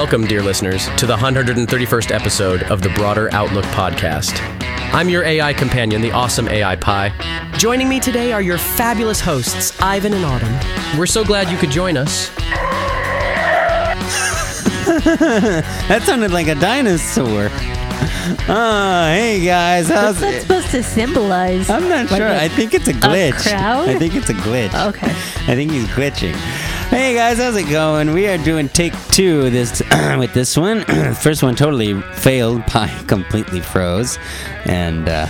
Welcome, dear listeners, to the 131st episode of the Broader Outlook podcast. I'm your AI companion, the awesome AI Pi. Joining me today are your fabulous hosts, Ivan and Autumn. We're so glad you could join us. That sounded like a dinosaur. Ah, hey guys, how's What's that it? supposed to symbolize? I'm not Like sure. a- I think it's a glitch. crowd? I think it's a glitch. Okay. I think he's glitching. Hey guys, how's it going? We are doing take two this with this one. First one totally failed. Pi completely froze, and uh,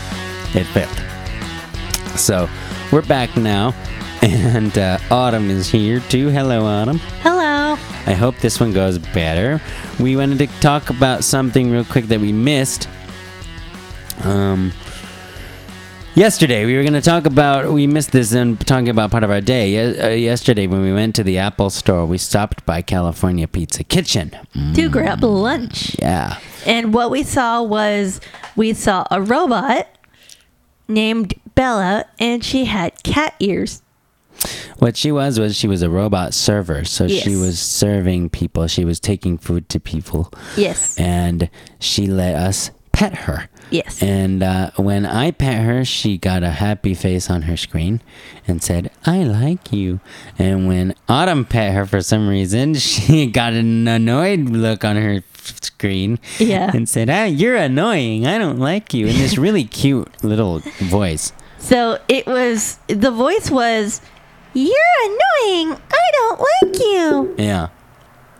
it failed. So we're back now, and uh, Autumn is here too. Hello, Autumn. Hello. I hope this one goes better. We wanted to talk about something real quick that we missed. Um, yesterday we were going to talk about we missed this and talking about part of our day. Ye- uh, yesterday when we went to the Apple Store, we stopped by California Pizza Kitchen. Mm, To grab lunch. yeah. And what we saw was we saw a robot named Bella, and she had cat ears. What she was was she was a robot server, so she was serving people. She was taking food to people, Yes. and she let us pet her. Yes. And uh, when I pet her, she got a happy face on her screen and said, I like you. And when Autumn pet her for some reason, she got an annoyed look on her screen Yeah. and said, ah, You're annoying. I don't like you. In this really cute little voice. So it was, the voice was, You're annoying. I don't like you. Yeah.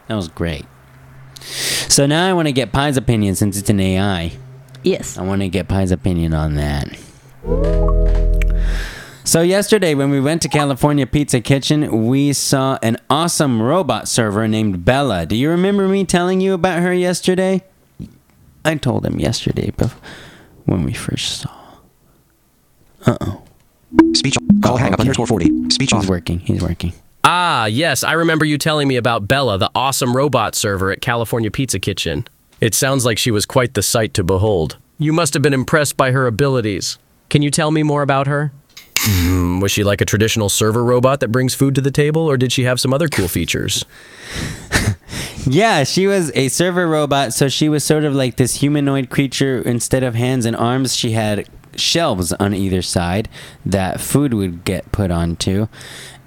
That was great. So now I want to get Pi's opinion since it's an AI. Yes. I want to get Pi's opinion on that. So yesterday when we went to California Pizza Kitchen, we saw an awesome robot server named Bella. Do you remember me telling you about her yesterday? I told him yesterday bef- when we first saw. Uh-oh. Speech call hang up okay. underscore 40. Speech He's off. working. He's working. Ah, yes, I remember you telling me about Bella, the awesome robot server at California Pizza Kitchen. It sounds like she was quite the sight to behold. You must have been impressed by her abilities. Can you tell me more about her? Hmm, was she like a traditional server robot that brings food to the table, or did she have some other cool features? Yeah, she was a server robot, so she was sort of like this humanoid creature. Instead of hands and arms, she had shelves on either side that food would get put onto.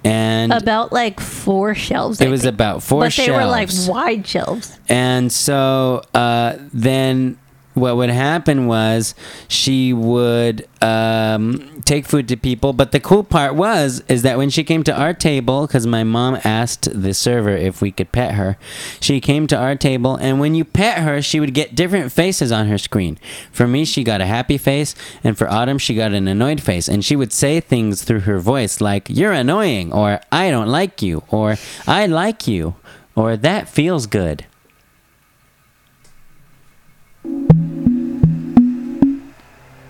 And About like four shelves. It I was think. about four But they were like wide shelves. and so uh, then what would happen was she would um, take food to people but the cool part was is that when she came to our table because my mom asked the server if we could pet her she came to our table and when you pet her she would get different faces on her screen. For me she got a happy face and for autumn she got an annoyed face and she would say things through her voice like you're annoying or i don't like you or i like you or that feels good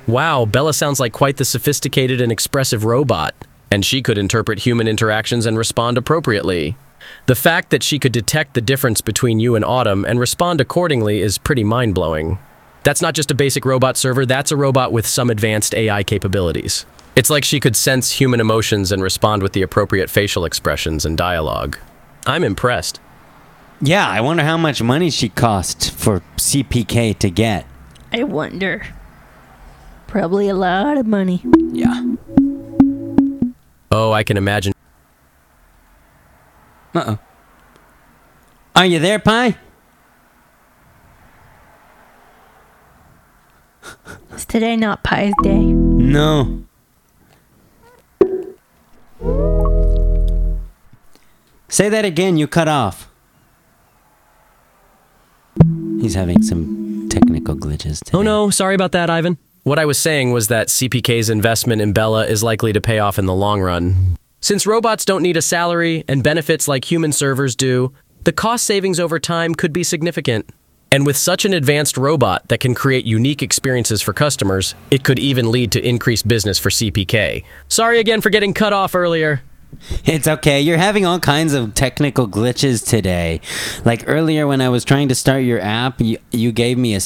Wow, Bella sounds like quite the sophisticated and expressive robot, and she could interpret human interactions and respond appropriately. The fact that she could detect the difference between you and Autumn and respond accordingly is pretty mind blowing. That's not just a basic robot server, that's a robot with some advanced AI capabilities. It's like she could sense human emotions and respond with the appropriate facial expressions and dialogue. I'm impressed. Yeah, I wonder how much money she cost for CPK to get. I wonder. Probably a lot of money. Yeah. Oh, I can imagine. Uh oh. Are you there, Pi? Is today not Pi's Day? No. Say that again, you cut off. He's having some technical glitches today. Oh no, sorry about that, Ivan. What I was saying was that CPK's investment in Bella is likely to pay off in the long run. Since robots don't need a salary and benefits like human servers do, the cost savings over time could be significant. And with such an advanced robot that can create unique experiences for customers, it could even lead to increased business for CPK. Sorry again for getting cut off earlier. It's okay. You're having all kinds of technical glitches today. Like earlier when I was trying to start your app, you, you gave me a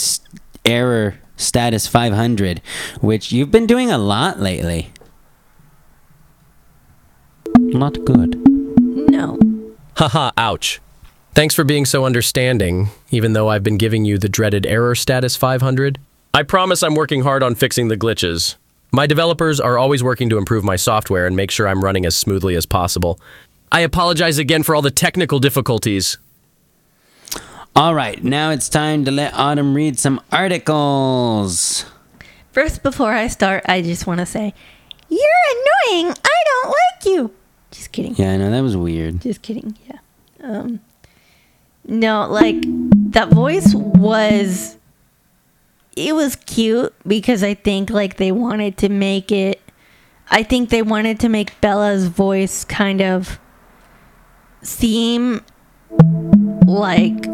error status 500, which you've been doing a lot lately. Not good. No. Haha, ouch. Thanks for being so understanding, even though I've been giving you the dreaded error status 500. I promise I'm working hard on fixing the glitches. My developers are always working to improve my software and make sure I'm running as smoothly as possible. I apologize again for all the technical difficulties. All right, now it's time to let Autumn read some articles. First, before I start, I just want to say, You're annoying. I don't like you. Just kidding. Yeah, I know that was weird. Just kidding. Yeah. Um, no, like that voice was. It was cute because I think like they wanted to make it. I think they wanted to make Bella's voice kind of seem like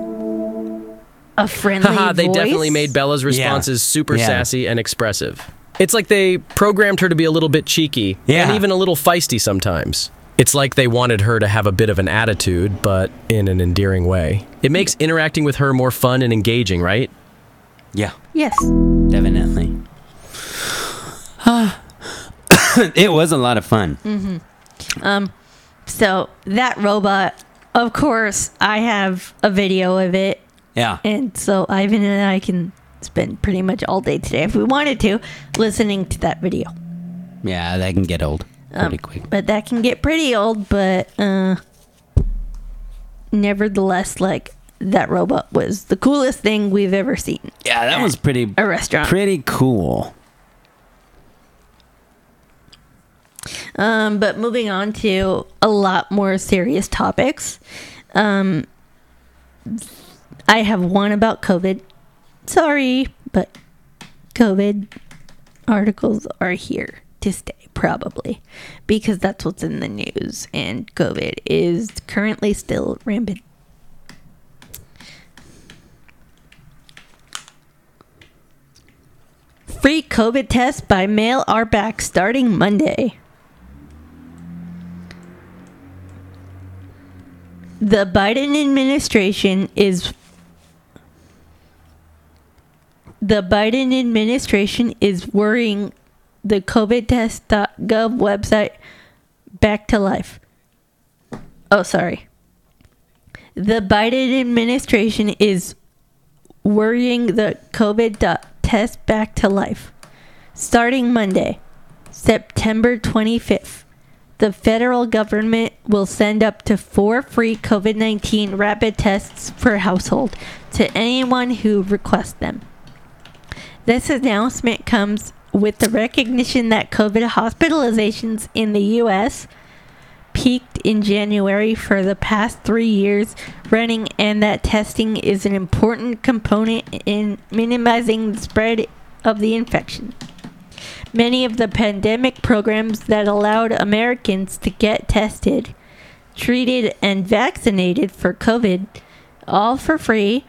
a friendly. Haha, they voice. definitely made Bella's responses super Yeah. sassy and expressive. It's like they programmed her to be a little bit cheeky Yeah. and even a little feisty sometimes. It's like they wanted her to have a bit of an attitude, but in an endearing way. It makes interacting with her more fun and engaging, right? Yeah, Yes. definitely. it was a lot of fun. Mm-hmm. Um, so that robot, of course, I have a video of it, Yeah. and so Ivan and I can spend pretty much all day today, if we wanted to, listening to that video. Yeah, that can get old pretty Um, quick. But that can get pretty old. But uh, nevertheless, like that robot was the coolest thing we've ever seen. Yeah, that was pretty A restaurant. pretty cool. Um, but moving on to a lot more serious topics. Um, I have one about COVID. Sorry, but COVID articles are here to stay, probably, because that's what's in the news, and COVID is currently still rampant. Free COVID tests by mail are back starting Monday. The Biden administration is the Biden administration is worrying the covidtest.gov website back to life. Oh, sorry. The Biden administration is worrying the COVID test back to life. Starting Monday, September 25th, the federal government will send up to four free COVID 19 rapid tests per household to anyone who requests them. This announcement comes with the recognition that COVID hospitalizations in the U.S. peaked in January for the past three years running, and that testing is an important component in minimizing the spread of the infection. Many of the pandemic programs that allowed Americans to get tested, treated, and vaccinated for COVID, all for free,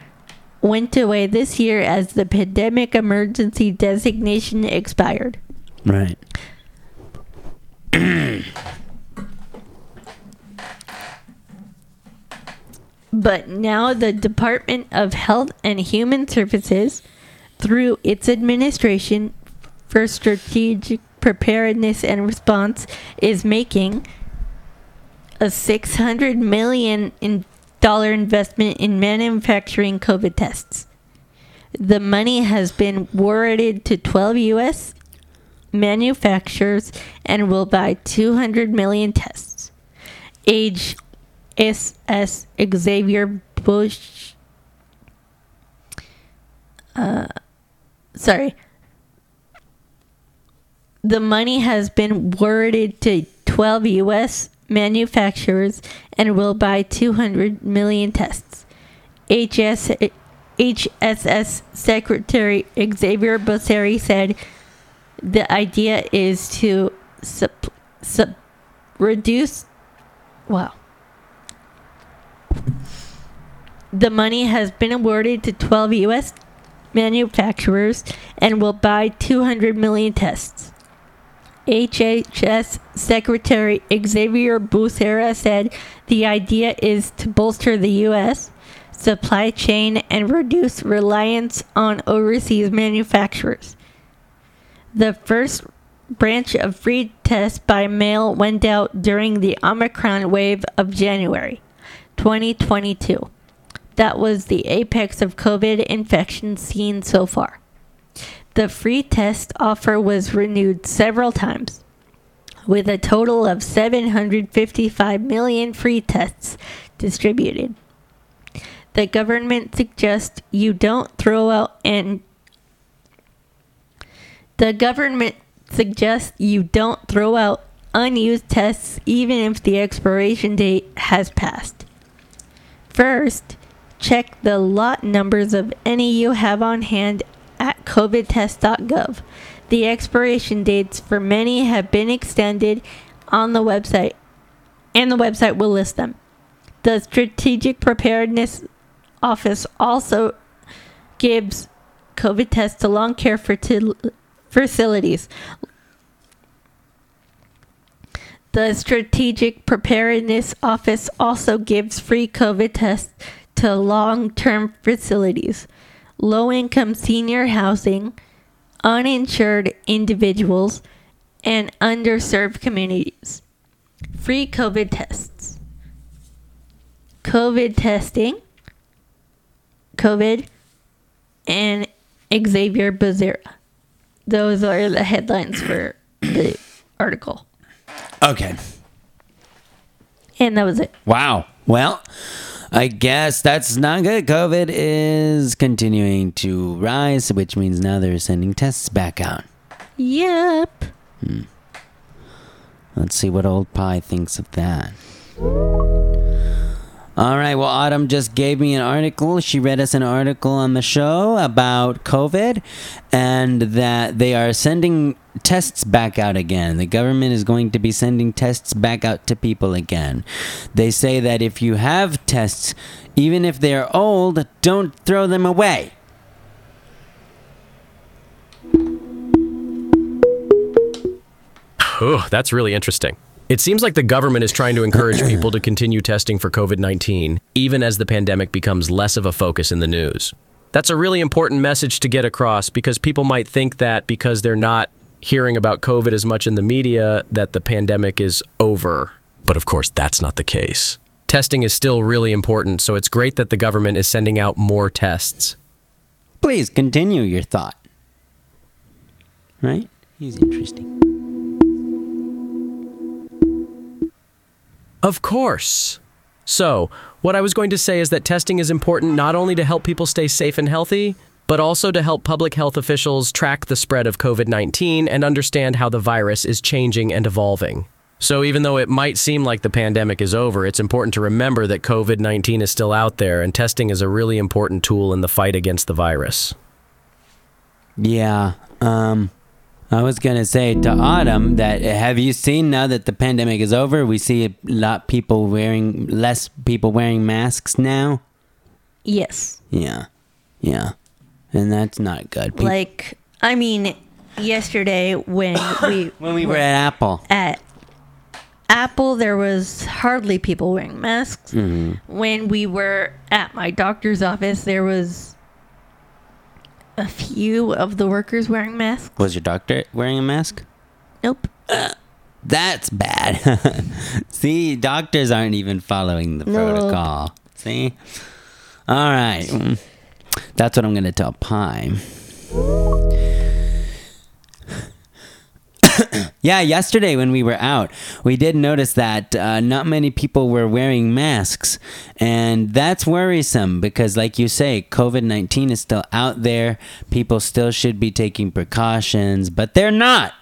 went away this year as the pandemic emergency designation expired. Right. But now the Department of Health and Human Services, through its administration for strategic preparedness and response, is making a 600 million in dollar investment in manufacturing COVID tests. The money has been awarded to 12 U.S. manufacturers and will buy 200 million tests. Age SS Xavier Bush. Uh, sorry. The money has been awarded to 12 U.S. manufacturers and will buy 200 million tests. HS, HSS Secretary Xavier Becerra said the idea is to sup, sup, reduce. Wow. The money has been awarded to 12 U.S. manufacturers and will buy 200 million tests. HHS Secretary Xavier Becerra said the idea is to bolster the U.S. supply chain and reduce reliance on overseas manufacturers. The first branch of free tests by mail went out during the Omicron wave of January 2022. that was the apex of COVID infections seen so far. The free test offer was renewed several times, with a total of 755 million free tests distributed. The government suggests you don't throw out and the government suggests you don't throw out unused tests even if the expiration date has passed. First, check the lot numbers of any you have on hand at covidtest.gov. The expiration dates for many have been extended on the website, and the website will list them. The Strategic Preparedness Office also gives COVID tests to long care facilities. The Strategic Preparedness Office also gives free COVID tests to long term facilities, low income senior housing, uninsured individuals, and underserved communities. Free COVID tests. COVID testing, COVID, and Xavier Becerra. Those are the headlines for the article. Okay. And that was it. Wow. Well, I guess that's not good. COVID is continuing to rise, which means now they're sending tests back out. Yep. Hmm. Let's see what old Pi thinks of that. All right, well, Autumn just gave me an article. She read us an article on the show about COVID and that they are sending tests back out again. The government is going to be sending tests back out to people again. They say that if you have tests, even if they're old, don't throw them away. Oh, that's really interesting. It seems like the government is trying to encourage people to continue testing for COVID 19, even as the pandemic becomes less of a focus in the news. That's a really important message to get across because people might think that because they're not hearing about COVID as much in the media, that the pandemic is over. But of course, that's not the case. Testing is still really important, so it's great that the government is sending out more tests. Please continue your thought. Right? He's interesting. Of course. So, what I was going to say is that testing is important not only to help people stay safe and healthy, but also to help public health officials track the spread of COVID 19 and understand how the virus is changing and evolving. So, even though it might seem like the pandemic is over, it's important to remember that COVID 19 is still out there, and testing is a really important tool in the fight against the virus. Yeah. Um I was gonna say to Autumn that uh, have you seen now that the pandemic is over, we see a lot people wearing less people wearing masks now. Yes. Yeah, yeah, and that's not good. Like, I mean, yesterday when we when we were at Apple, at Apple, there was hardly people wearing masks. Mm-hmm. When we were at my doctor's office, there was a few of the workers wearing masks. was your doctor wearing a mask? Nope. That's bad. See, doctors aren't even following the Nope. protocol. See? All right. That's what I'm going to tell Pi. Yeah, yesterday when we were out, we did notice that uh, not many people were wearing masks. And that's worrisome because, like you say, COVID 19 is still out there. People still should be taking precautions, but they're not.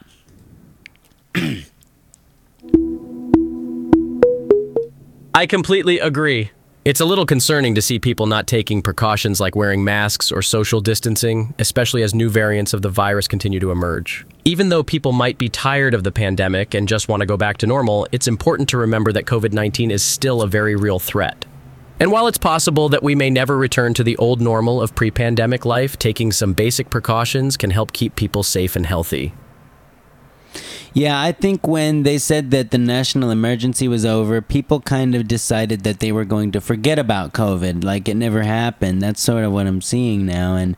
I completely agree. It's a little concerning to see people not taking precautions like wearing masks or social distancing, especially as new variants of the virus continue to emerge. Even though people might be tired of the pandemic and just want to go back to normal, it's important to remember that COVID 19 is still a very real threat. And while it's possible that we may never return to the old normal of pre pandemic life, taking some basic precautions can help keep people safe and healthy. Yeah, I think when they said that the national emergency was over, people kind of decided that they were going to forget about COVID, like it never happened. That's sort of what I'm seeing now, and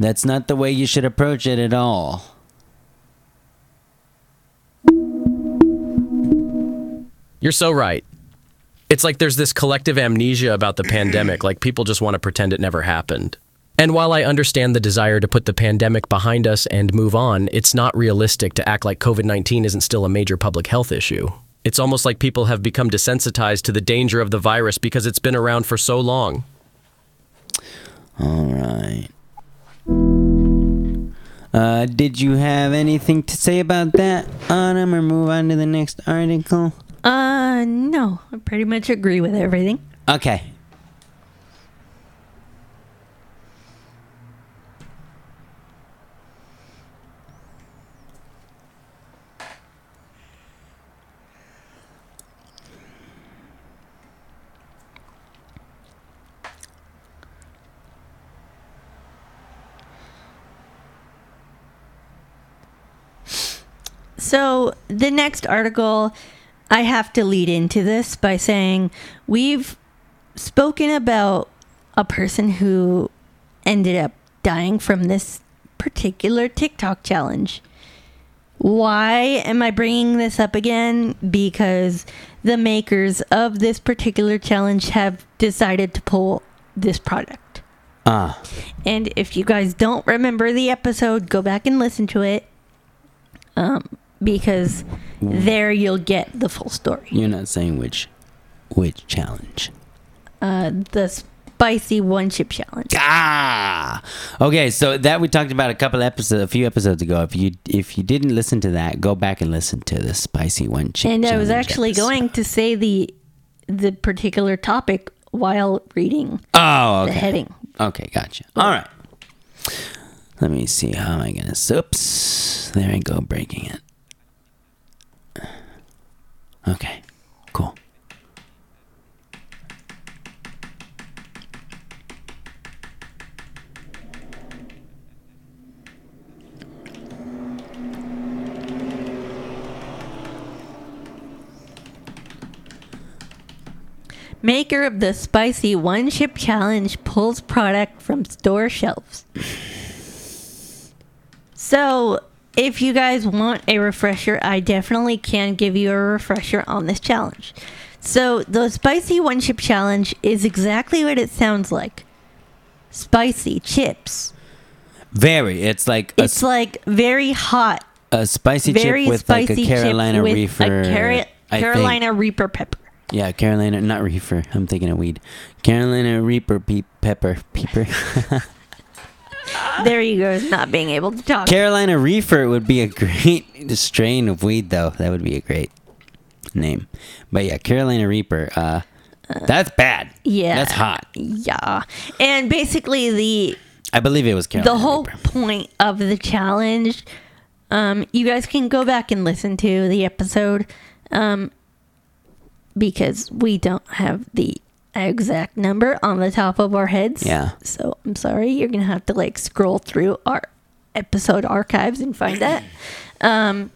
that's not the way you should approach it at all. You're so right. It's like there's this collective amnesia about the pandemic, like people just want to pretend it never happened. And while I understand the desire to put the pandemic behind us and move on, it's not realistic to act like COVID 19 isn't still a major public health issue. It's almost like people have become desensitized to the danger of the virus because it's been around for so long. All right. Uh, did you have anything to say about that, Autumn, or move on to the next article? Uh, no, I pretty much agree with everything. Okay. So the next article, I have to lead into this by saying we've spoken about a person who ended up dying from this particular TikTok challenge. Why am I bringing this up again? Because the makers of this particular challenge have decided to pull this product. Ah, And if you guys don't remember the episode, go back and listen to it. Um, because there you'll get the full story. you're not saying which which challenge. Uh, the spicy one chip challenge. Ah, okay. So that we talked about a couple episodes, a few episodes ago. If you if you didn't listen to that, go back and listen to the spicy one. Chip And I was actually episode. going to say the the particular topic while reading Oh, the okay. heading. Okay, gotcha. All right. Let me see. How am I gonna? Oops. There I go, breaking it. Okay, cool. Maker of the spicy one chip challenge pulls product from store shelves. So, if you guys want a refresher, I definitely can give you a refresher on this challenge. So, the spicy one chip challenge is exactly what it sounds like spicy chips. Very. It's like It's like very hot, a spicy very chip with spicy like a Carolina Reefer. a think. Carolina Reaper pepper. Yeah, Carolina, not Reefer. I'm thinking of weed. Carolina Reaper peep, pepper peeper. There you go, not being able to talk. Carolina Reefer would be a great strain of weed, though. That would be a great name. But yeah, Carolina Reaper. Uh, that's bad. yeah. that's hot. Yeah. And basically the I believe it was Carolina the whole Reaper. point of the challenge um you guys can go back and listen to the episode um because we don't have the exact number on the top of our heads. Yeah. So I'm sorry, you're gonna have to like scroll through our episode archives and find that. Um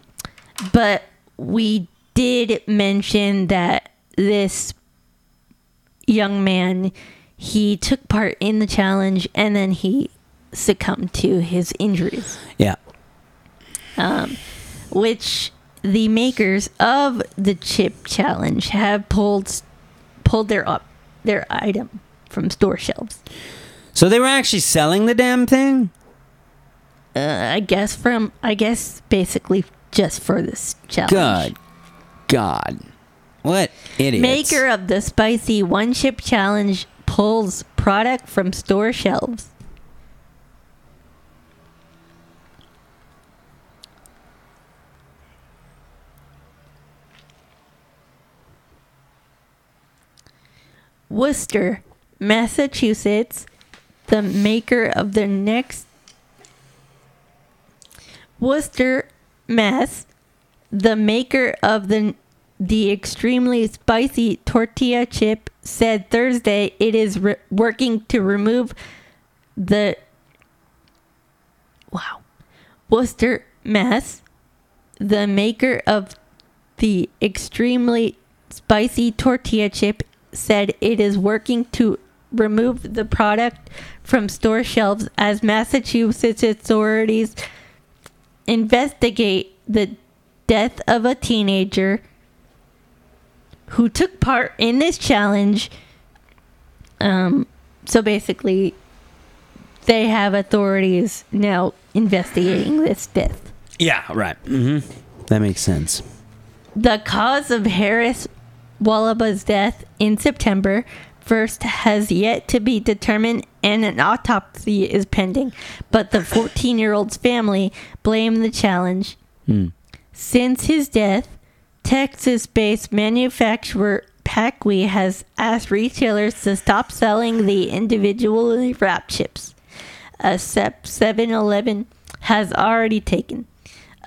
but we did mention that this young man he took part in the challenge and then he succumbed to his injuries Yeah. which the makers of the chip challenge have pulled pulled their up their item from store shelves So they were actually selling the damn thing? uh, i guess from i guess basically just for this challenge God. God. What idiots. maker of the spicy one chip challenge pulls product from store shelves Worcester, Massachusetts, the maker of the next Worcester, Mass, the maker of the the extremely spicy tortilla chip said Thursday it is re- working to remove the wow Worcester, Mass, the maker of the extremely spicy tortilla chip said it is working to remove the product from store shelves as Massachusetts authorities investigate the death of a teenager who took part in this challenge. Um, so basically, they have authorities now investigating this death. Yeah, right. hmm That makes sense. The cause of Harris Wolobah's death in September 1st has yet to be determined and an autopsy is pending, but the 14 year old's family blame the challenge. Hmm. Since his death, Texas based manufacturer Paqui has asked retailers to stop selling the individually wrapped chips. A step 7 Eleven has already taken.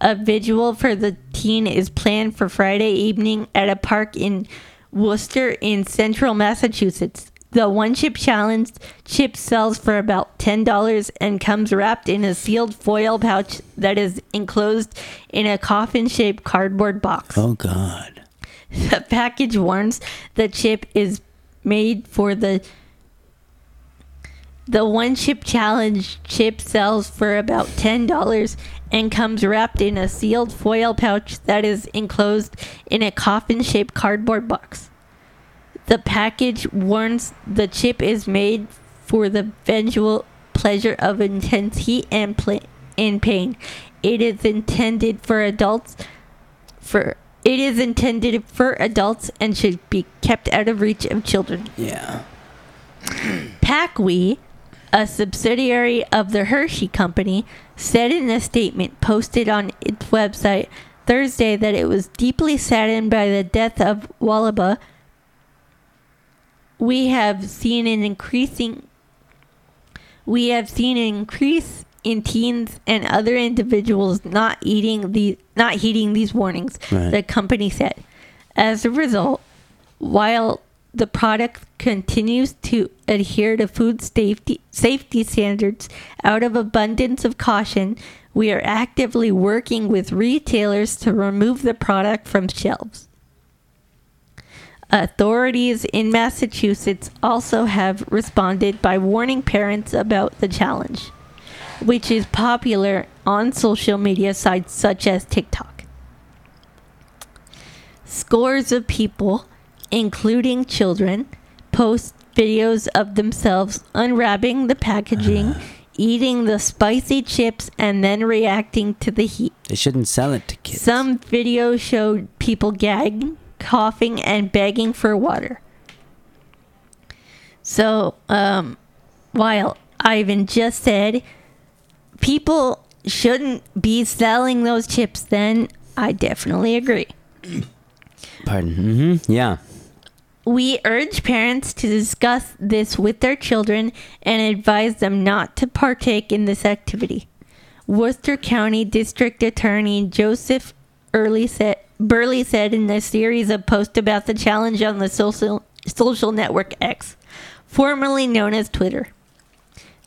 A vigil for the teen is planned for Friday evening at a park in Worcester in central Massachusetts. The one chip challenge chip sells for about $10 and comes wrapped in a sealed foil pouch that is enclosed in a coffin shaped cardboard box. Oh God. The package warns the chip is made for the the one chip challenge chip sells for about $10 and comes wrapped in a sealed foil pouch that is enclosed in a coffin shaped cardboard box. The package warns the chip is made for the visual pleasure of intense heat and, pla- and pain. It is intended for adults for it is intended for adults and should be kept out of reach of children. Yeah. Paqui, a subsidiary of the Hershey Company, said in a statement posted on its website Thursday that it was deeply saddened by the death of Wolobah. We have seen an increasing we have seen an increase in teens and other individuals not eating the not heeding these warnings, Right. the company said. As a result, while the product continues to adhere to food safety safety standards out of abundance of caution, we are actively working with retailers to remove the product from shelves. Authorities in Massachusetts also have responded by warning parents about the challenge, which is popular on social media sites such as TikTok. Scores of people, including children, post videos of themselves unwrapping the packaging, eating the spicy chips, and then reacting to the heat. They shouldn't sell it to kids. Some videos showed people gagging, coughing, and begging for water. So, um, while Ivan just said people shouldn't be selling those chips, then I definitely agree. Pardon. Mm-hmm. Yeah. We urge parents to discuss this with their children and advise them not to partake in this activity. Worcester County District Attorney Joseph Early said, Burley said in a series of posts about the challenge on the social, social network X, formerly known as Twitter.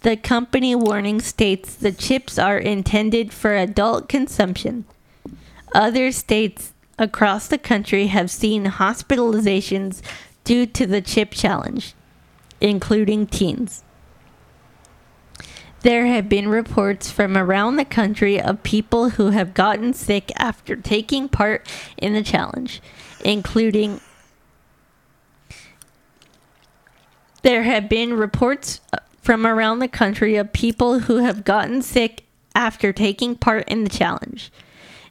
The company warning states the chips are intended for adult consumption. Other states across the country have seen hospitalizations due to the chip challenge, including teens. There have been reports from around the country of people who have gotten sick after taking part in the challenge, including There have been reports uh, from around the country of people who have gotten sick after taking part in the challenge,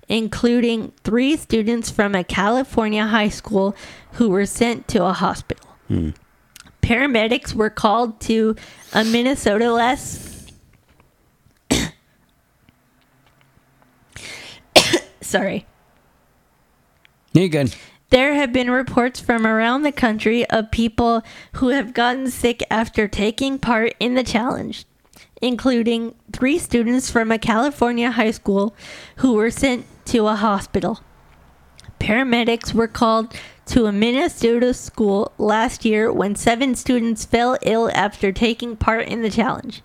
including three students from a California high school who were sent to a hospital. Hmm. Paramedics were called to a Minnesota last. Sorry. You're good. There have been reports from around the country of people who have gotten sick after taking part in the challenge, including three students from a California high school who were sent to a hospital. Paramedics were called to a Minnesota school last year when seven students fell ill after taking part in the challenge.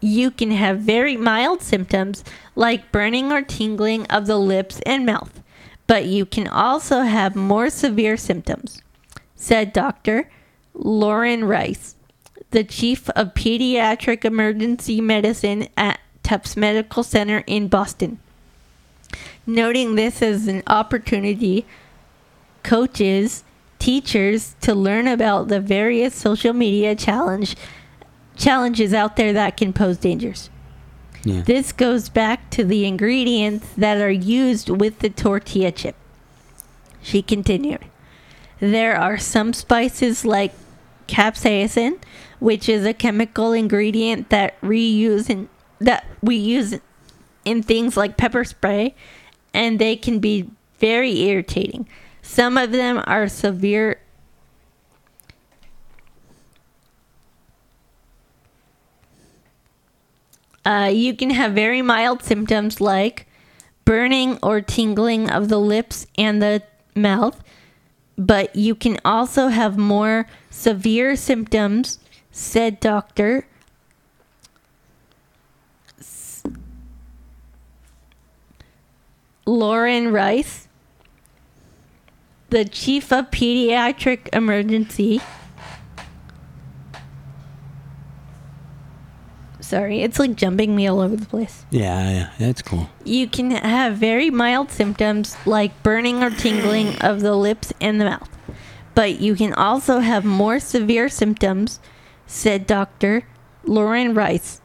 You can have very mild symptoms like burning or tingling of the lips and mouth, but you can also have more severe symptoms, said Dr. Lauren Rice, the chief of pediatric emergency medicine at Tufts Medical Center in Boston. Noting this as an opportunity, coaches, teachers to learn about the various social media challenge challenges out there that can pose dangers. Yeah. This goes back to the ingredients that are used with the tortilla chip. She continued. There are some spices like capsaicin, which is a chemical ingredient that reuse in, that we use in things like pepper spray, and they can be very irritating. Some of them are severe Uh, you can have very mild symptoms like burning or tingling of the lips and the mouth, but you can also have more severe symptoms, said Dr. Lauren Rice, the chief of pediatric emergency. Sorry, it's like jumping me all over the place. Yeah, yeah, that's cool. You can have very mild symptoms like burning or tingling of the lips and the mouth. But you can also have more severe symptoms, said Dr. Lauren Rice,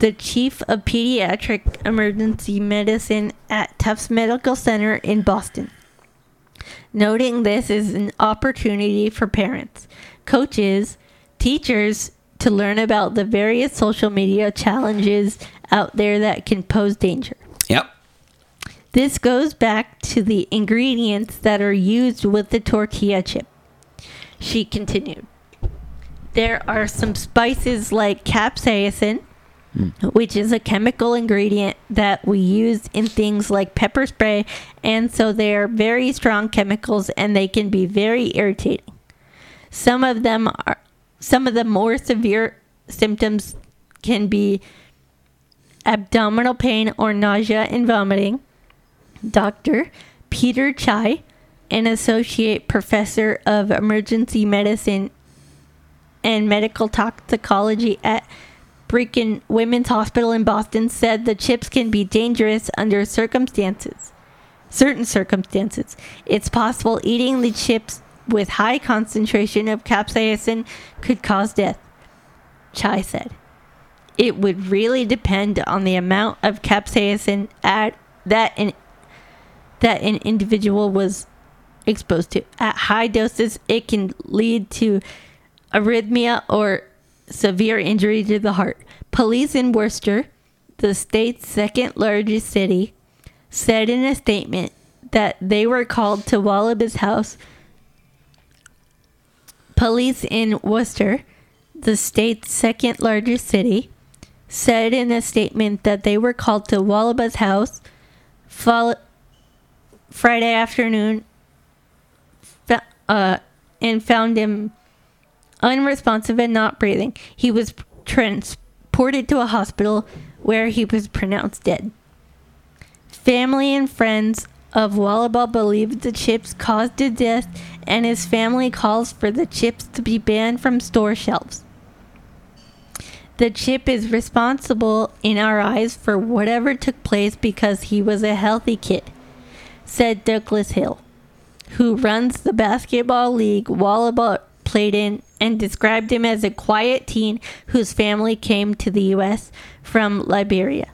the chief of pediatric emergency medicine at Tufts Medical Center in Boston. Noting this is an opportunity for parents, coaches, teachers to learn about the various social media challenges out there that can pose danger. Yep. This goes back to the ingredients that are used with the tortilla chip. She continued. There are some spices like capsaicin, which is a chemical ingredient that we use in things like pepper spray, and so they are very strong chemicals and they can be very irritating. Some of them are some of the more severe symptoms can be abdominal pain or nausea and vomiting. Dr. Peter Chai, an associate professor of emergency medicine and medical toxicology at Brigham Women's Hospital in Boston, said the chips can be dangerous under circumstances. Certain circumstances. It's possible eating the chips with high concentration of capsaicin could cause death, Chai said. It would really depend on the amount of capsaicin at, that an that an individual was exposed to. At high doses, it can lead to arrhythmia or severe injury to the heart. Police in Worcester, the state's second largest city, said in a statement that they were called to Wallabi's house. Police in Worcester, the state's second largest city, said in a statement that they were called to Wolobah's house fol- Friday afternoon uh, and found him unresponsive and not breathing. He was transported to a hospital where he was pronounced dead. Family and friends of Wolobah believe the chips caused the death, and his family calls for the chips to be banned from store shelves. The chip is responsible in our eyes for whatever took place because he was a healthy kid, said Douglas Hill, who runs the basketball league Wolobah played in and described him as a quiet teen whose family came to the U.S. from Liberia.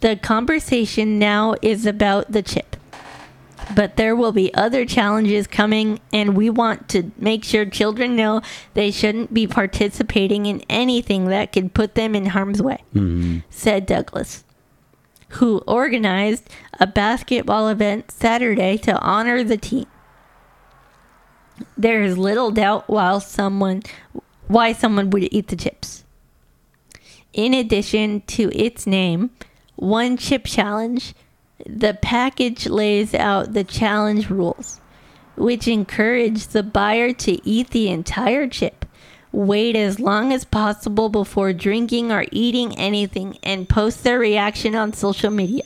The conversation now is about the chip. But there will be other challenges coming, and we want to make sure children know they shouldn't be participating in anything that could put them in harm's way, mm-hmm. said Douglas, who organized a basketball event Saturday to honor the team. There is little doubt while someone why someone would eat the chips. In addition to its name, One Chip Challenge, the package lays out the challenge rules, which encourage the buyer to eat the entire chip, wait as long as possible before drinking or eating anything, and post their reaction on social media.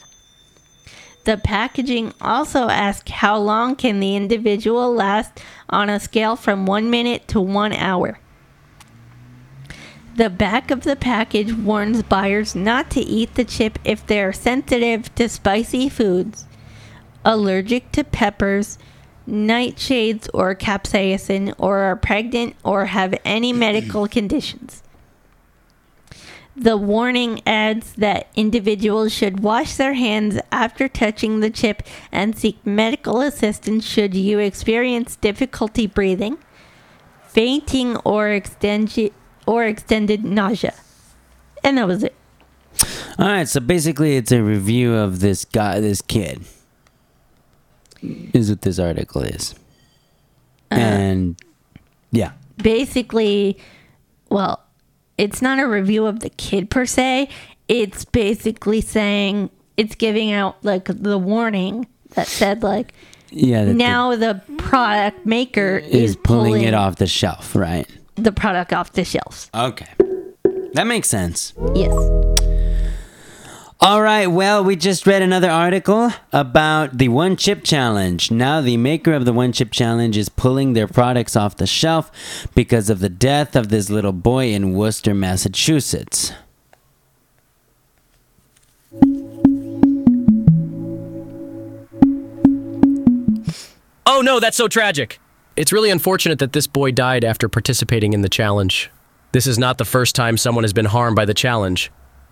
The packaging also asks how long can the individual last on a scale from 1 minute to 1 hour. The back of the package warns buyers not to eat the chip if they are sensitive to spicy foods, allergic to peppers, nightshades or capsaicin, or are pregnant or have any medical conditions. The warning adds that individuals should wash their hands after touching the chip and seek medical assistance should you experience difficulty breathing, fainting, or extended or extended nausea. And that was it. All right, so basically, it's a review of this guy, this kid. Is what this article is, uh, and yeah, basically, well, it's not a review of the kid per se. It's basically saying it's giving out like the warning that said like yeah. that the- now the product maker is, is pulling it off the shelf, right? the product off the shelves. Okay, that makes sense. Yes. All right, well, we just read another article about the One Chip Challenge. Now, the maker of the One Chip Challenge is pulling their products off the shelf because of the death of this little boy in Worcester, Massachusetts. Oh no, that's so tragic. It's really unfortunate that this boy died after participating in the challenge. This is not the first time someone has been harmed by the challenge.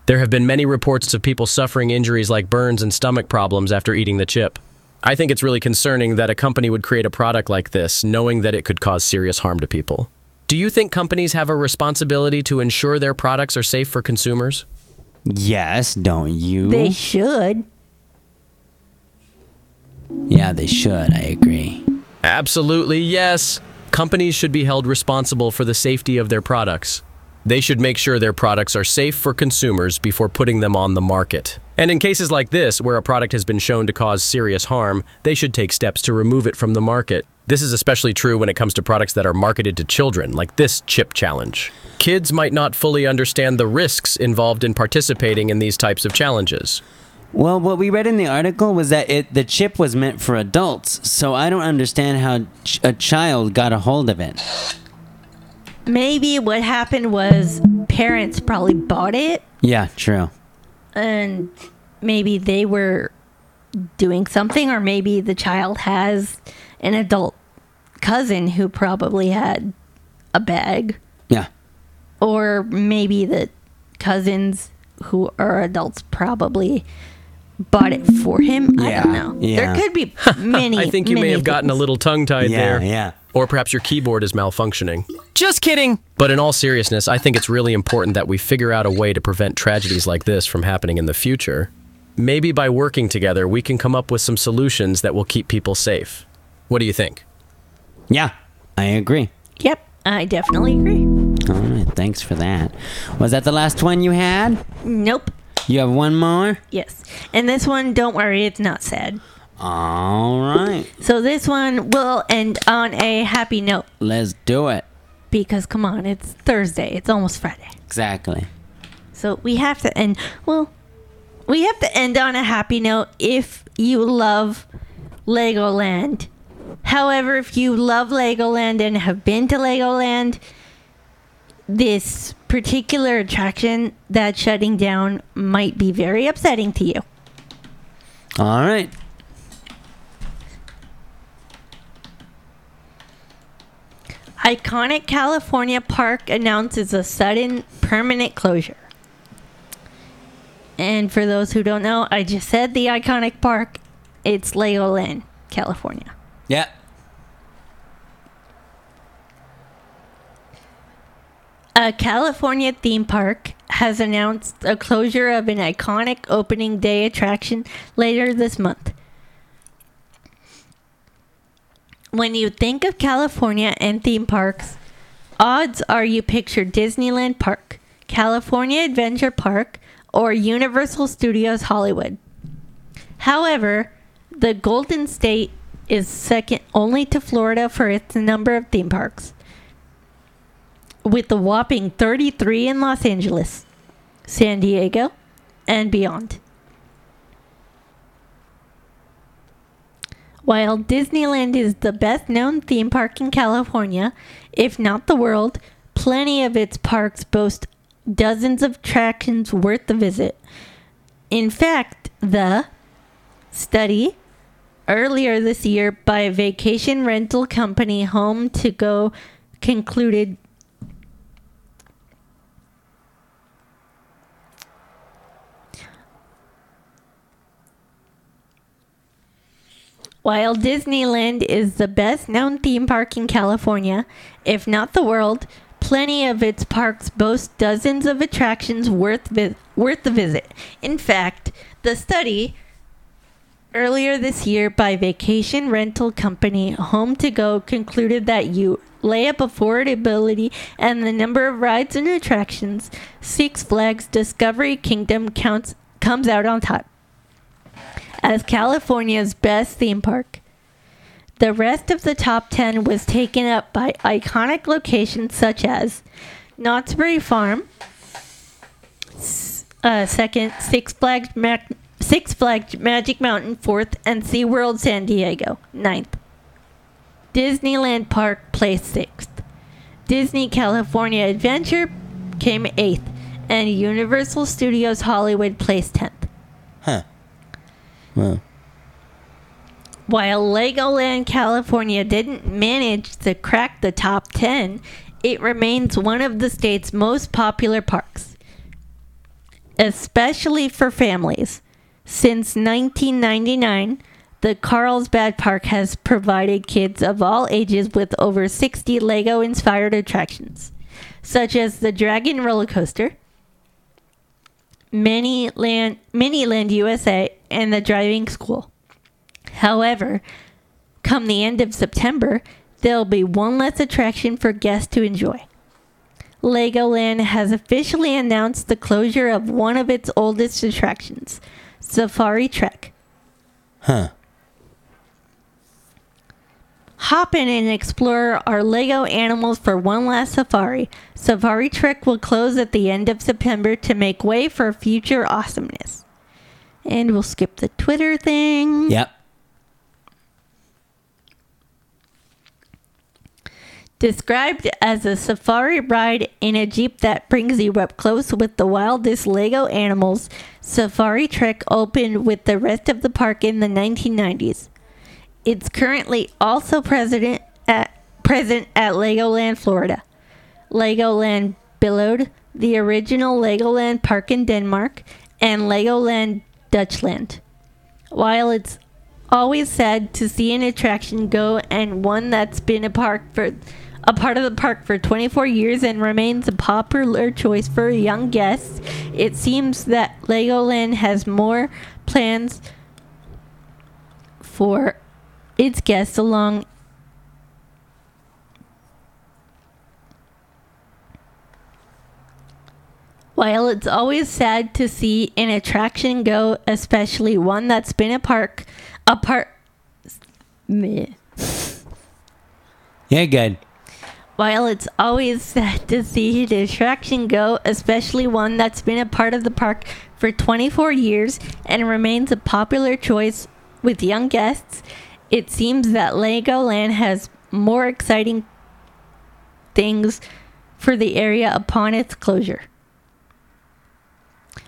There have been many reports of people suffering injuries like burns and stomach problems after eating the chip. I think it's really concerning that a company would create a product like this, knowing that it could cause serious harm to people. Do you think companies have a responsibility to ensure their products are safe for consumers? Yes, don't you? They should. yeah, they should. I agree. Absolutely, yes. Companies should be held responsible for the safety of their products. They should make sure their products are safe for consumers before putting them on the market. And in cases like this, where a product has been shown to cause serious harm, they should take steps to remove it from the market. This is especially true when it comes to products that are marketed to children, like this chip challenge. Kids might not fully understand the risks involved in participating in these types of challenges. Well, what we read in the article was that it the chip was meant for adults, so I don't understand how ch- a child got a hold of it. Maybe what happened was parents probably bought it Yeah, true. and maybe they were doing something or maybe the child has an adult cousin who probably had a bag Yeah. or maybe the cousins who are adults probably bought it for him i don't know yeah. there could be many I think you may many have gotten a little tongue tied Yeah, there. yeah. Or perhaps your keyboard is malfunctioning. Just kidding. But in all seriousness, I think it's really important that we figure out a way to prevent tragedies like this from happening in the future. Maybe by working together, we can come up with some solutions that will keep people safe. What do you think? Yeah, I agree. yep i definitely agree All right, thanks for that. Was that the last one you had? nope You have one more? yes and this one don't worry it's not sad All right, so this one will end on a happy note let's do it. because come on it's thursday it's almost friday Exactly. So we have to end. Well, we have to end on a happy note if you love Legoland. However, if you love Legoland and have been to Legoland, this particular attraction that's shutting down might be very upsetting to you. All right. Iconic California Park announces a sudden permanent closure. And for those who don't know, I just said the iconic park. It's Legoland, California. Yeah. A California theme park has announced a closure of an iconic opening day attraction later this month. When you think of California and theme parks, odds are you picture Disneyland Park, California Adventure Park, or Universal Studios Hollywood. However, the Golden State is second only to Florida for its number of theme parks with a whopping 33 in Los Angeles, San Diego, and beyond. While Disneyland is the best known theme park in California, if not the world, plenty of its parks boast dozens of attractions worth the visit. In fact, the study earlier this year by a vacation rental company, Home to Go concluded While Disneyland is the best known theme park in California, if not the world, plenty of its parks boast dozens of attractions worth vi- worth the visit. In fact, the study earlier this year by vacation rental company Home to Go concluded that you lay up affordability and the number of rides and attractions, Six Flags Discovery Kingdom counts comes out on top as California's best theme park. The rest of the top 10 was taken up by iconic locations such as Knott's Berry Farm, uh, second, Six Flags, Ma- Six Flags Magic Mountain, fourth, and SeaWorld San Diego, ninth. Disneyland Park placed sixth. Disney California Adventure came eighth, and Universal Studios Hollywood placed tenth. Well, While Legoland California didn't manage to crack the top 10, it remains one of the state's most popular parks, especially for families. Since 1999, the Carlsbad Park has provided kids of all ages with over 60 Lego inspired attractions, such as the Dragon roller coaster, Miniland, Miniland USA, and the driving school. However, come the end of September, there'll be one less attraction for guests to enjoy. Legoland has officially announced the closure of one of its oldest attractions, Safari Trek. huh. Hop in and explore our Lego animals for one last safari. Safari Trek will close at the end of September to make way for future awesomeness. And we'll skip the Twitter thing. Yep. Described as a safari ride in a Jeep that brings you up close with the wildest Lego animals, Safari Trek opened with the rest of the park in the 1990s. It's currently also present at, present at Legoland, Florida. Legoland Billund, the original Legoland park in Denmark, and Legoland Deutschland. While it's always sad to see an attraction go and one that's been a park for a part of the park for 24 years and remains a popular choice for young guests, it seems that Legoland has more plans for its guests along While it's always sad to see an attraction go, especially one that's been a park, a park. Meh. Yeah, good. While it's always sad to see the attraction go, especially one that's been a part of the park for 24 years and remains a popular choice with young guests, it seems that Legoland has more exciting things for the area upon its closure.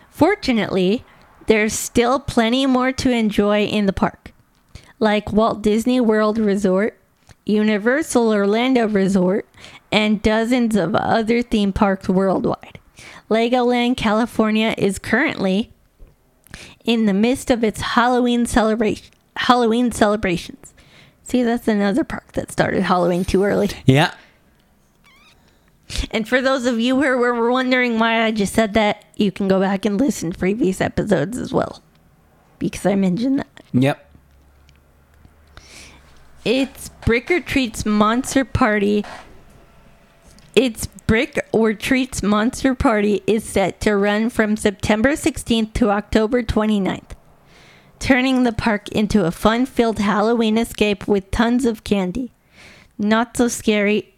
Fortunately, there's still plenty more to enjoy in the park, like Walt Disney World Resort, Universal Orlando Resort, and dozens of other theme parks worldwide. Legoland California is currently in the midst of its Halloween celebration Halloween celebrations. See, that's another park that started Halloween too early. Yeah. And for those of you who were wondering why I just said that, you can go back and listen to previous episodes as well. Because I mentioned that. Yep. It's Brick or Treats Monster Party. Its Brick or Treats Monster Party is set to run from September 16th to October 29th, turning the park into a fun filled Halloween escape with tons of candy, not so scary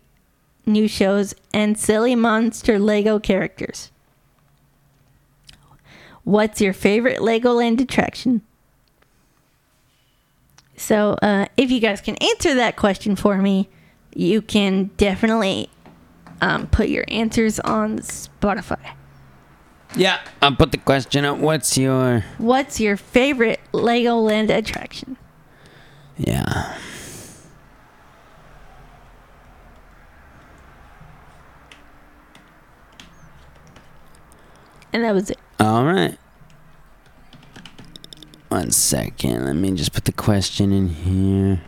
new shows, and silly monster Lego characters. What's your favorite Legoland attraction? So, uh, if you guys can answer that question for me, you can definitely um, put your answers on Spotify. Yeah. I'll put the question up. What's your. What's your favorite Legoland attraction? Yeah. And that was it. All right. One second. Let me just put the question in here.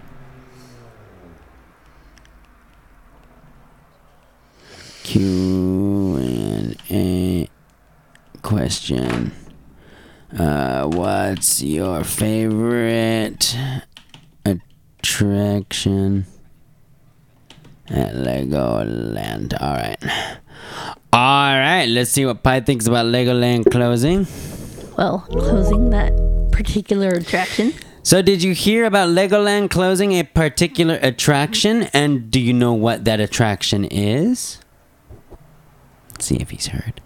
Q and A question. Uh, what's your favorite attraction at Legoland? All right. All right. Let's see what Pi thinks about Legoland closing. Well, closing that particular attraction. So, did you hear about Legoland closing a particular attraction? And do you know what that attraction is? Let's see if he's heard.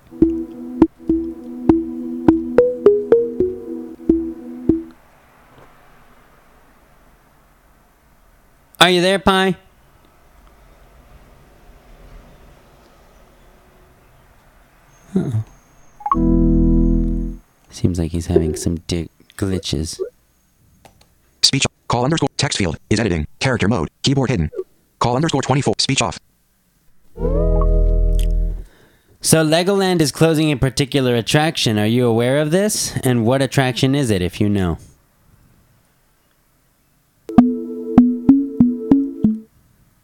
Are you there, Pi? Seems like he's having some glitches. Speech call underscore text field is editing. Character mode. Keyboard hidden. Call underscore 24. Speech off. So Legoland is closing a particular attraction. Are you aware of this? And what attraction is it if you know?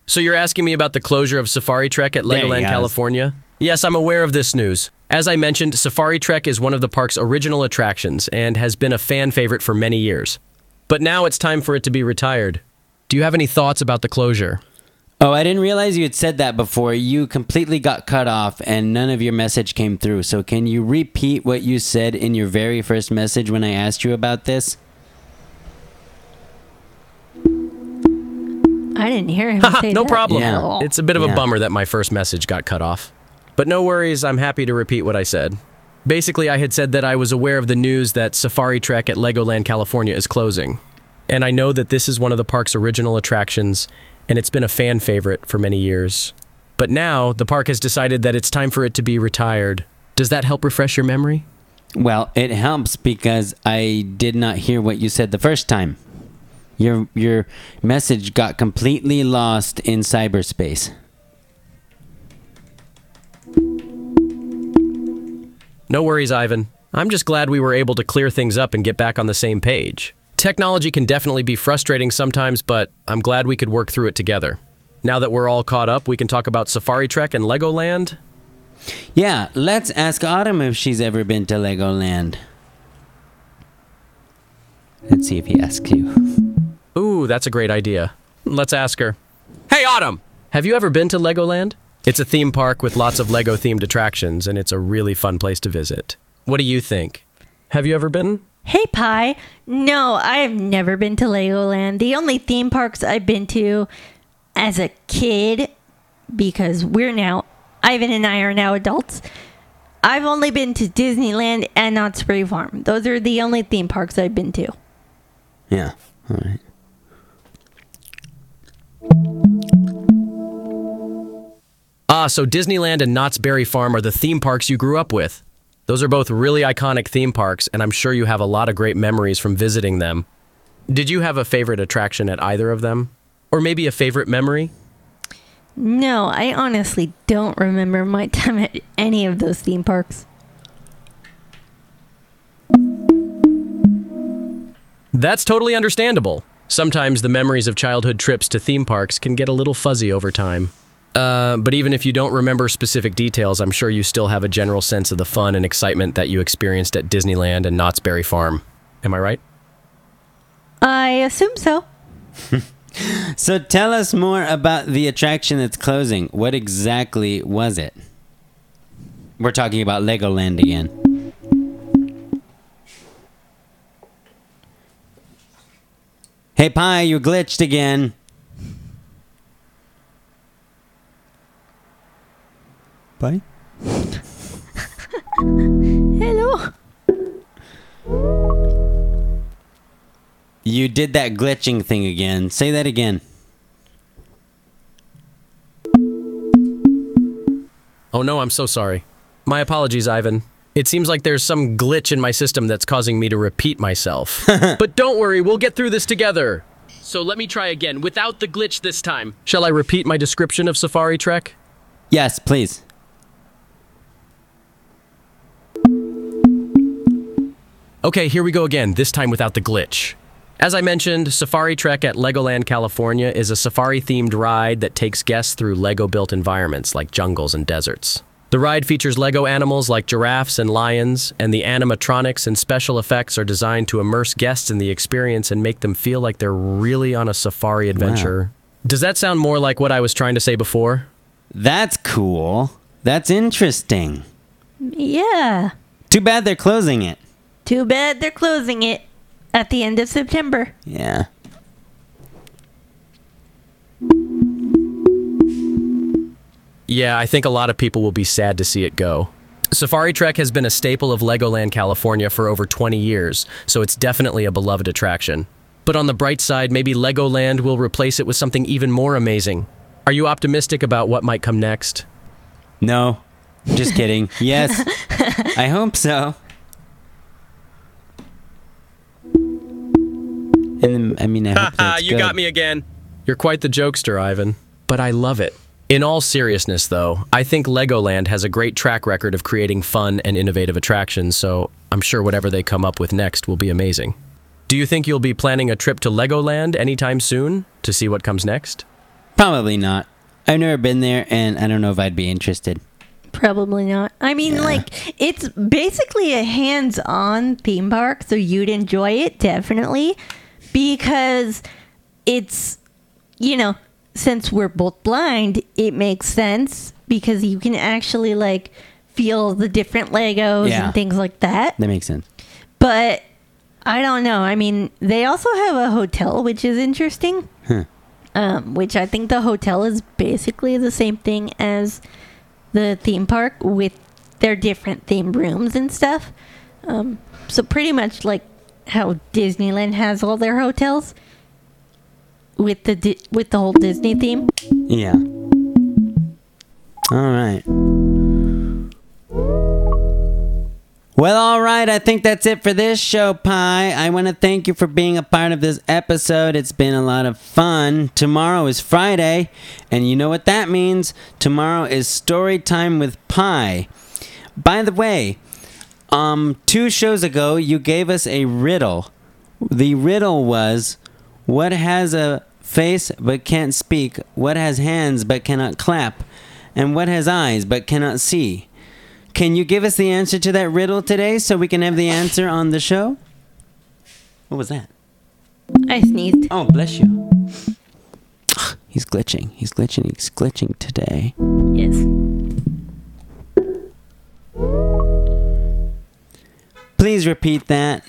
So you're asking me about the closure of Safari Trek at Legoland, go. California? Yes, I'm aware of this news. As I mentioned, Safari Trek is one of the park's original attractions and has been a fan favorite for many years. But now it's time for it to be retired. Do you have any thoughts about the closure? Oh, I didn't realize you had said that before. You completely got cut off and none of your message came through. So can you repeat what you said in your very first message when I asked you about this? I didn't hear him say no that problem. Yeah. It's a bit of a Yeah. bummer that my first message got cut off. But no worries, I'm happy to repeat what I said. Basically, I had said that I was aware of the news that Safari Trek at Legoland, California is closing. And I know that this is one of the park's original attractions, and it's been a fan favorite for many years. But now, the park has decided that it's time for it to be retired. Does that help refresh your memory? Well, it helps because I did not hear what you said the first time. Your your message got completely lost in cyberspace. No worries, Ivan. I'm just glad we were able to clear things up and get back on the same page. Technology can definitely be frustrating sometimes, but I'm glad we could work through it together. Now that we're all caught up, we can talk about Safari Trek and Legoland. Yeah, let's ask Autumn if she's ever been to Legoland. Let's see if he asks you. Ooh, that's a great idea. Let's ask her. Hey, Autumn! Have you ever been to Legoland? It's a theme park with lots of Lego themed attractions, and it's a really fun place to visit. What do you think? Have you ever been? Hey, Pi. No, I have never been to Legoland. The only theme parks I've been to as a kid, because we're now, Ivan and I are now adults, I've only been to Disneyland and Knott's Berry Farm. Those are the only theme parks I've been to. Yeah. All right. Ah, so Disneyland and Knott's Berry Farm are the theme parks you grew up with. Those are both really iconic theme parks, and I'm sure you have a lot of great memories from visiting them. Did you have a favorite attraction at either of them? Or maybe a favorite memory? No, I honestly don't remember my time at any of those theme parks. That's totally understandable. Sometimes the memories of childhood trips to theme parks can get a little fuzzy over time. Uh, but even if you don't remember specific details, I'm sure you still have a general sense of the fun and excitement that you experienced at Disneyland and Knott's Berry Farm. Am I right? I assume so. So tell us more about the attraction that's closing. What exactly was it? We're talking about Legoland again. Hey, Pi, you glitched again. Pi? Hello. You did that glitching thing again. Say that again. Oh no, I'm so sorry. My apologies, Ivan. It seems like there's some glitch in my system that's causing me to repeat myself. but don't worry, we'll get through this together. So let me try again, without the glitch this time. Shall I repeat my description of Safari Trek? Yes, please. Okay, here we go again, this time without the glitch. As I mentioned, Safari Trek at Legoland, California is a safari themed ride that takes guests through Lego built environments like jungles and deserts. The ride features Lego animals like giraffes and lions, and the animatronics and special effects are designed to immerse guests in the experience and make them feel like they're really on a safari adventure. Does that sound more like what I was trying to say before? That's cool. That's interesting. Yeah. Too bad they're closing it. Too bad they're closing it at the end of September. Yeah. Yeah, I think a lot of people will be sad to see it go. Safari Trek has been a staple of Legoland California for over 20 years, so it's definitely a beloved attraction. But on the bright side, maybe Legoland will replace it with something even more amazing. Are you optimistic about what might come next? No. Just kidding. Yes. I hope so. And I mean, I hope that's you good. got me again. You're quite the jokester, Ivan. But I love it. In all seriousness, though, I think Legoland has a great track record of creating fun and innovative attractions, so I'm sure whatever they come up with next will be amazing. Do you think you'll be planning a trip to Legoland anytime soon to see what comes next? Probably not. I've never been there, and I don't know if I'd be interested. Probably not. I mean, like, it's basically a hands on theme park, so you'd enjoy it definitely because it's, you know, since we're both blind, it makes sense because you can actually, like, feel the different Legos Yeah. and things like that. That makes sense. But I don't know. I mean, they also have a hotel, which is interesting. Um, which I think the hotel is basically the same thing as the theme park with their different themed rooms and stuff. Um, so pretty much like how Disneyland has all their hotels with the di- with the whole Disney theme. Yeah. All right. Well, all right. I think that's it for this show, Pi. I want to thank you for being a part of this episode. It's been a lot of fun. Tomorrow is Friday, and you know what that means. Tomorrow is story time with Pi. By the way, um, two shows ago, you gave us a riddle. The riddle was what has a face but can't speak, what has hands but cannot clap, and what has eyes but cannot see. Can you give us the answer to that riddle today so we can have the answer on the show? What was that? I sneezed. Oh, bless you. He's glitching. He's glitching. He's glitching today. Yes. Please repeat that.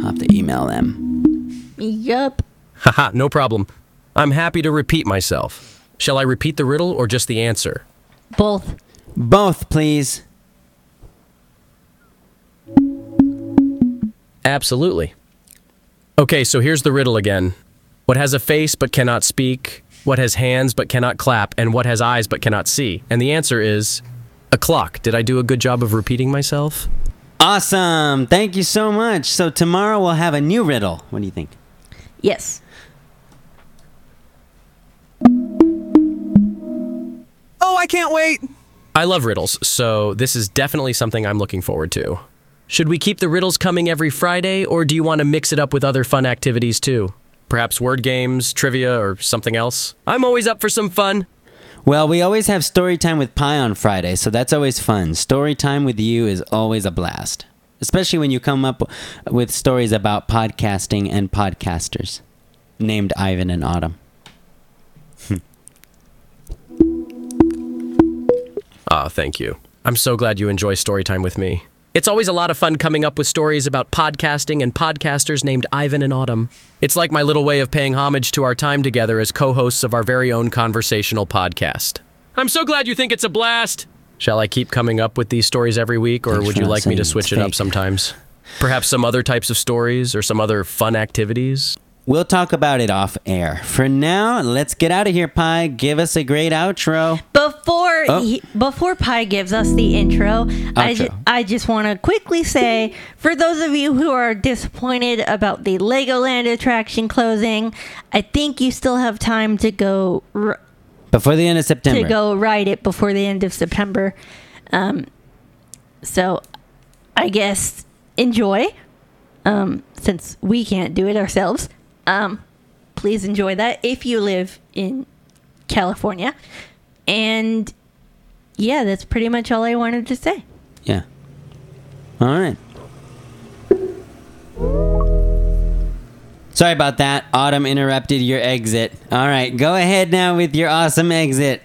I'll have to email them. Yup. Haha, no problem. I'm happy to repeat myself. Shall I repeat the riddle or just the answer? Both. Both, please. Absolutely. Okay, so here's the riddle again. What has a face but cannot speak? What has hands but cannot clap? And what has eyes but cannot see? And the answer is a clock. Did I do a good job of repeating myself? Awesome. Thank you so much. So tomorrow we'll have a new riddle. What do you think? Yes. Oh, I can't wait. I love riddles, so this is definitely something I'm looking forward to. Should we keep the riddles coming every Friday, or do you want to mix it up with other fun activities too? Perhaps word games, trivia, or something else? I'm always up for some fun. Well, we always have story time with Pi on Friday, so that's always fun. Story time with you is always a blast, especially when you come up with stories about podcasting and podcasters named Ivan and Autumn. Ah, thank you. I'm so glad you enjoy story time with me. It's always a lot of fun coming up with stories about podcasting and podcasters named Ivan and Autumn. It's like my little way of paying homage to our time together as co hosts of our very own conversational podcast. I'm so glad you think it's a blast! Shall I keep coming up with these stories every week, or Thanks would you like me to switch it up sometimes? Perhaps some other types of stories or some other fun activities? We'll talk about it off air. For now, let's get out of here, Pi. Give us a great outro. Before Oh. he, before Pi gives us the intro, I, ju- I just want to quickly say for those of you who are disappointed about the Legoland attraction closing, I think you still have time to go r- Before the end of September. to go ride it before the end of September. Um, so I guess enjoy. Um, since we can't do it ourselves, um, please enjoy that if you live in California. And yeah, that's pretty much all I wanted to say. Yeah. All right. Sorry about that. Autumn interrupted your exit. All right, go ahead now with your awesome exit.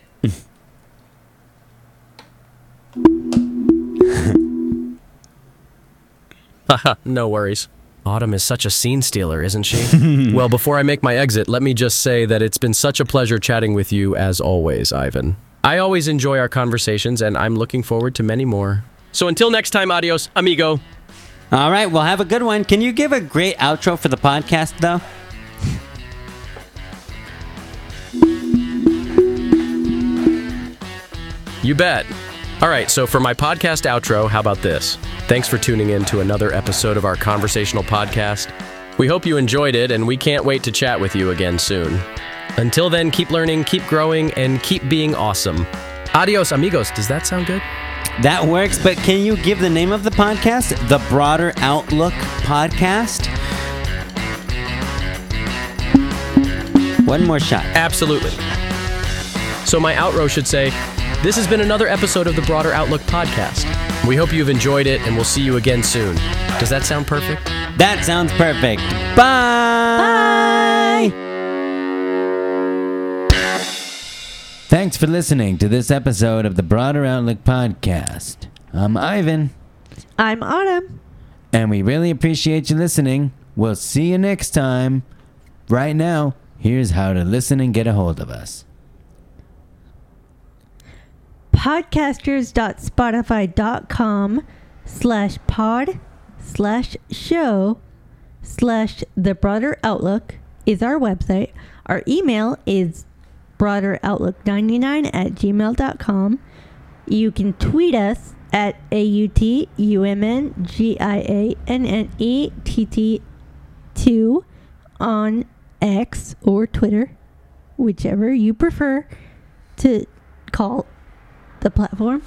Haha, no worries. Autumn is such a scene stealer, isn't she? well, before I make my exit, let me just say that it's been such a pleasure chatting with you as always, Ivan. I always enjoy our conversations, and I'm looking forward to many more. So until next time, adios, amigo. All right, well, have a good one. Can you give a great outro for the podcast, though? You bet. All right, so for my podcast outro, how about this? Thanks for tuning in to another episode of our conversational podcast. We hope you enjoyed it, and we can't wait to chat with you again soon. Until then, keep learning, keep growing, and keep being awesome. Adios, amigos. Does that sound good? That works, but can you give the name of the podcast? The Broader Outlook Podcast? One more shot. Absolutely. So, my outro should say this has been another episode of the Broader Outlook podcast. We hope you've enjoyed it, and we'll see you again soon. Does that sound perfect? That sounds perfect. Bye. Bye. Thanks for listening to this episode of the Broader Outlook Podcast. I'm Ivan, I'm Autumn. and we really appreciate you listening. We'll see you next time. Right now, here's how to listen and get a hold of us. podcasters.spotify.com slash pod slash show slash the broader outlook is our website. Our email is broader outlook 99 at gmail.com you can tweet us at a-u-t-u-m-n-g-i-a-n-n-e-t-t on x or twitter whichever you prefer to call the platform.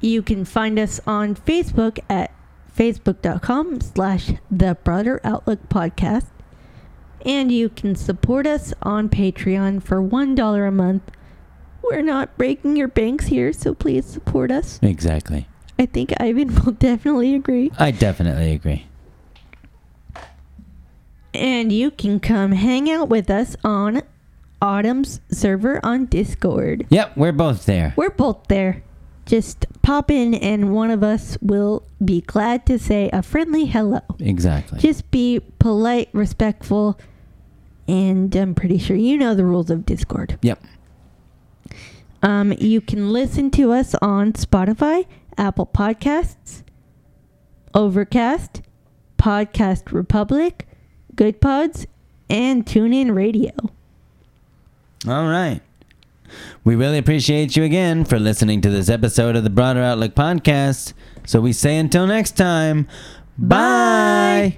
You can find us on Facebook at facebook.com slash the broader outlook podcast. And you can support us on Patreon for $1 a month. We're not breaking your banks here, so please support us. Exactly. I think Ivan will definitely agree. I definitely agree. And you can come hang out with us on Autumn's server on Discord. Yep, we're both there. We're both there. Just pop in, and one of us will be glad to say a friendly hello. Exactly. Just be polite, respectful, and I'm pretty sure you know the rules of Discord. Yep. Um, you can listen to us on Spotify, Apple Podcasts, Overcast, Podcast Republic, Goodpods, and TuneIn Radio. All right. We really appreciate you again for listening to this episode of the Broader Outlook Podcast. So we say until next time, bye.